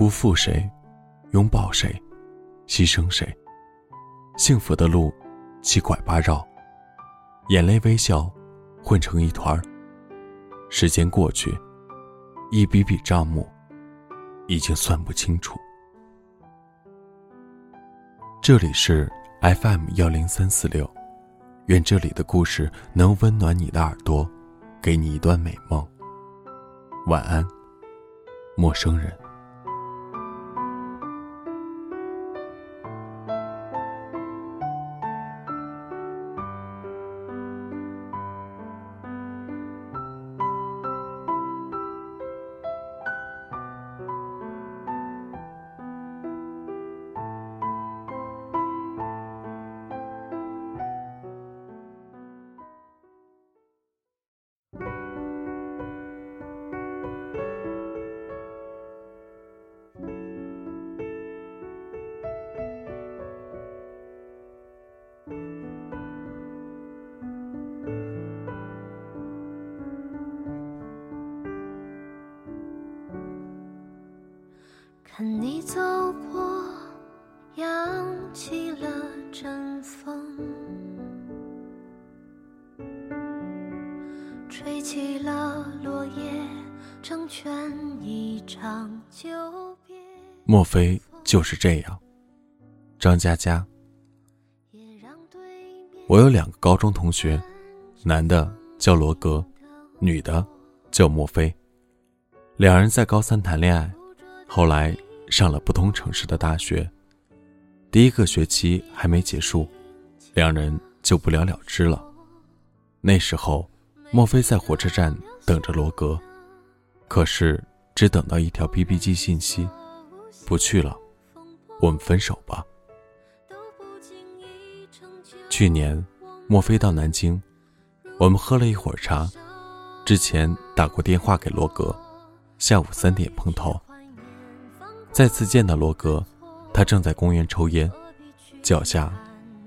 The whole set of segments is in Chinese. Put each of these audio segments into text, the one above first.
辜负谁，拥抱谁，牺牲谁？幸福的路，七拐八绕，眼泪微笑，混成一团儿。时间过去，一笔笔账目，已经算不清楚。这里是 FM 幺零三四六，愿这里的故事能温暖你的耳朵，给你一段美梦。晚安，陌生人。走过，扬起了阵风，吹起了落叶，成全一场久别。莫非就是这样？张嘉佳，我有两个高中同学，男的叫罗格，女的叫莫非，两人在高三谈恋爱，后来。上了不同城市的大学，第一个学期还没结束，两人就不了了之了。那时候，莫非在火车站等着罗格，可是只等到一条 BB 机信息：“不去了，我们分手吧。”去年，莫非到南京，我们喝了一会儿茶，之前打过电话给罗格，下午三点碰头。再次见到罗格，他正在公园抽烟，脚下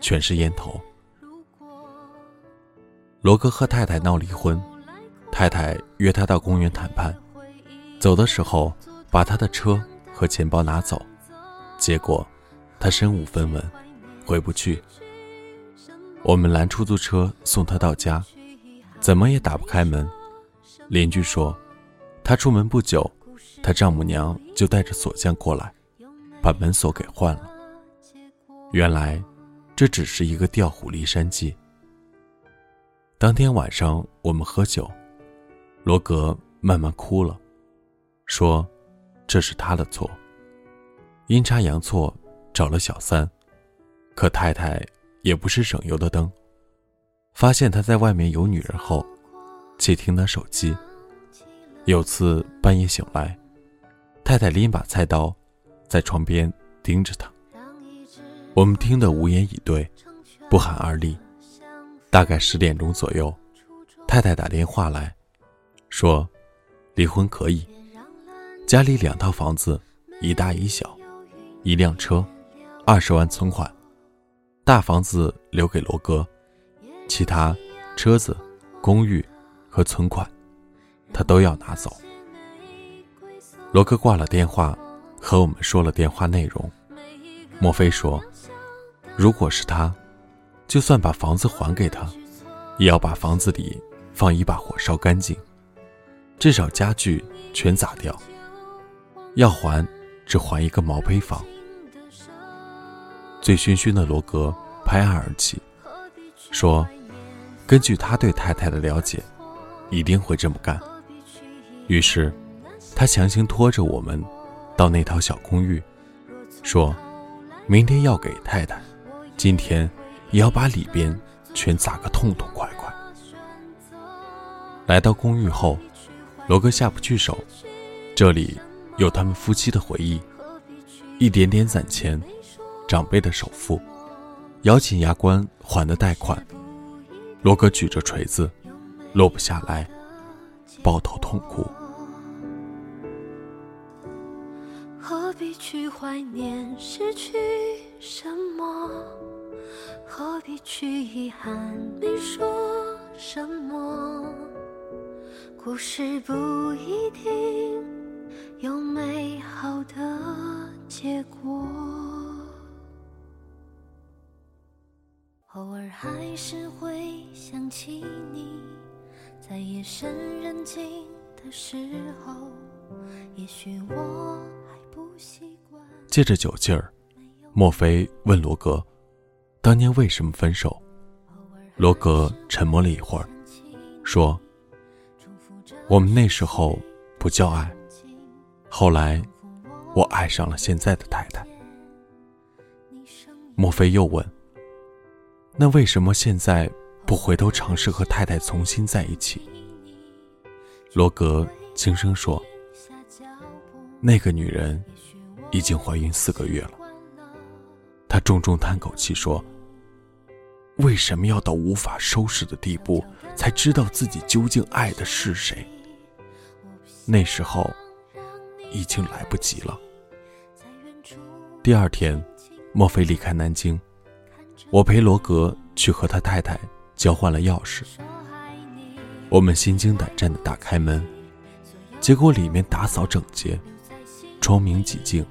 全是烟头。罗格和太太闹离婚，太太约他到公园谈判，走的时候把他的车和钱包拿走，结果他身无分文，回不去。我们拦出租车送他到家，怎么也打不开门。邻居说，他出门不久。他丈母娘就带着锁匠过来，把门锁给换了。原来，这只是一个调虎离山计。当天晚上我们喝酒，罗格慢慢哭了，说：“这是他的错。”阴差阳错找了小三，可太太也不是省油的灯，发现他在外面有女人后，窃听他手机。有次半夜醒来。太太拎把菜刀，在床边盯着他。我们听得无言以对，不寒而栗。大概十点钟左右，太太打电话来，说：“离婚可以，家里两套房子，一大一小，一辆车，二十万存款，大房子留给罗哥，其他车子、公寓和存款，他都要拿走。”罗哥挂了电话，和我们说了电话内容。莫非说，如果是他，就算把房子还给他，也要把房子里放一把火烧干净，至少家具全砸掉。要还，只还一个毛坯房。醉醺醺的罗格拍案而起，说：“根据他对太太的了解，一定会这么干。”于是。他强行拖着我们到那套小公寓，说：“明天要给太太，今天也要把里边全砸个痛痛快快。”来到公寓后，罗哥下不去手，这里有他们夫妻的回忆，一点点攒钱，长辈的首付，咬紧牙关还的贷款。罗哥举着锤子，落不下来，抱头痛哭。去怀念失去什么？何必去遗憾没说什么？故事不一定有美好的。结果。偶尔还是会想起你，在夜深人静的时候，也许我还不习惯。借着酒劲儿，莫非问罗格，当年为什么分手？罗格沉默了一会儿，说：“我们那时候不叫爱，后来我爱上了现在的太太。”莫非又问。那为什么现在不回头尝试和太太重新在一起？罗格轻声说：“那个女人已经怀孕四个月了。”他重重叹口气说：“为什么要到无法收拾的地步，才知道自己究竟爱的是谁？那时候已经来不及了。”第二天，莫非离开南京。我陪罗格去和他太太交换了钥匙。我们心惊胆战地打开门，结果里面打扫整洁，窗明几净，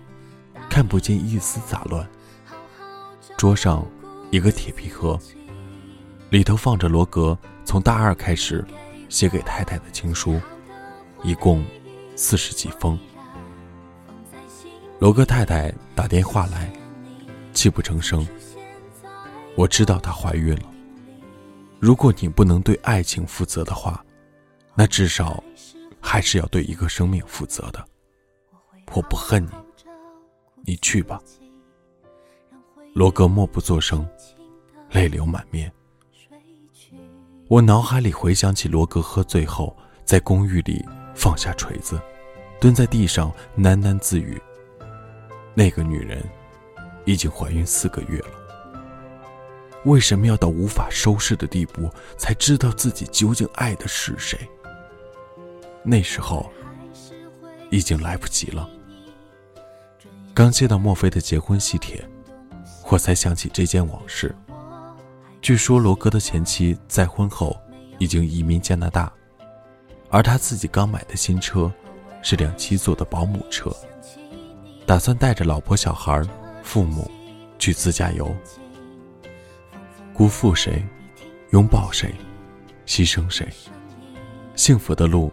看不见一丝杂乱。桌上一个铁皮盒，里头放着罗格从大二开始写给太太的情书，一共四十几封。罗格太太打电话来，泣不成声。我知道她怀孕了。如果你不能对爱情负责的话，那至少还是要对一个生命负责的。我不恨你，你去吧。罗格默不作声，泪流满面。我脑海里回想起罗格喝醉后在公寓里放下锤子，蹲在地上喃喃自语：“那个女人已经怀孕四个月了。”为什么要到无法收拾的地步，才知道自己究竟爱的是谁？那时候已经来不及了。刚接到墨菲的结婚喜帖，我才想起这件往事。据说罗哥的前妻在婚后已经移民加拿大，而他自己刚买的新车是辆七座的保姆车，打算带着老婆、小孩、父母去自驾游。辜负谁，拥抱谁，牺牲谁？幸福的路，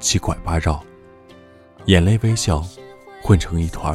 七拐八绕，眼泪微笑，混成一团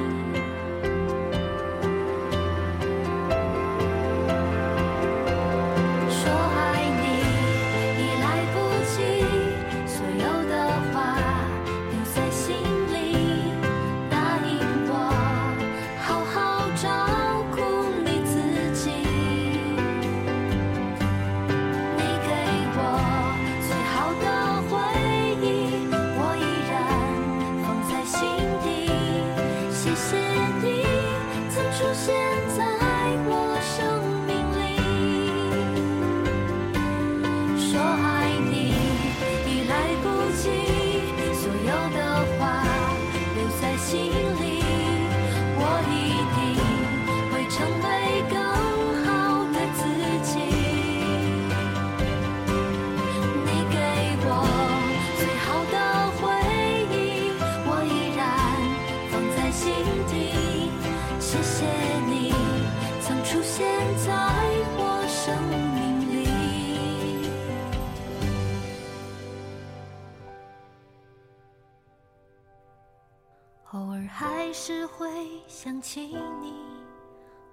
想起你，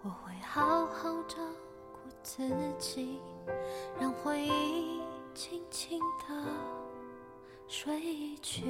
我会好好照顾自己，让回忆轻轻地睡去。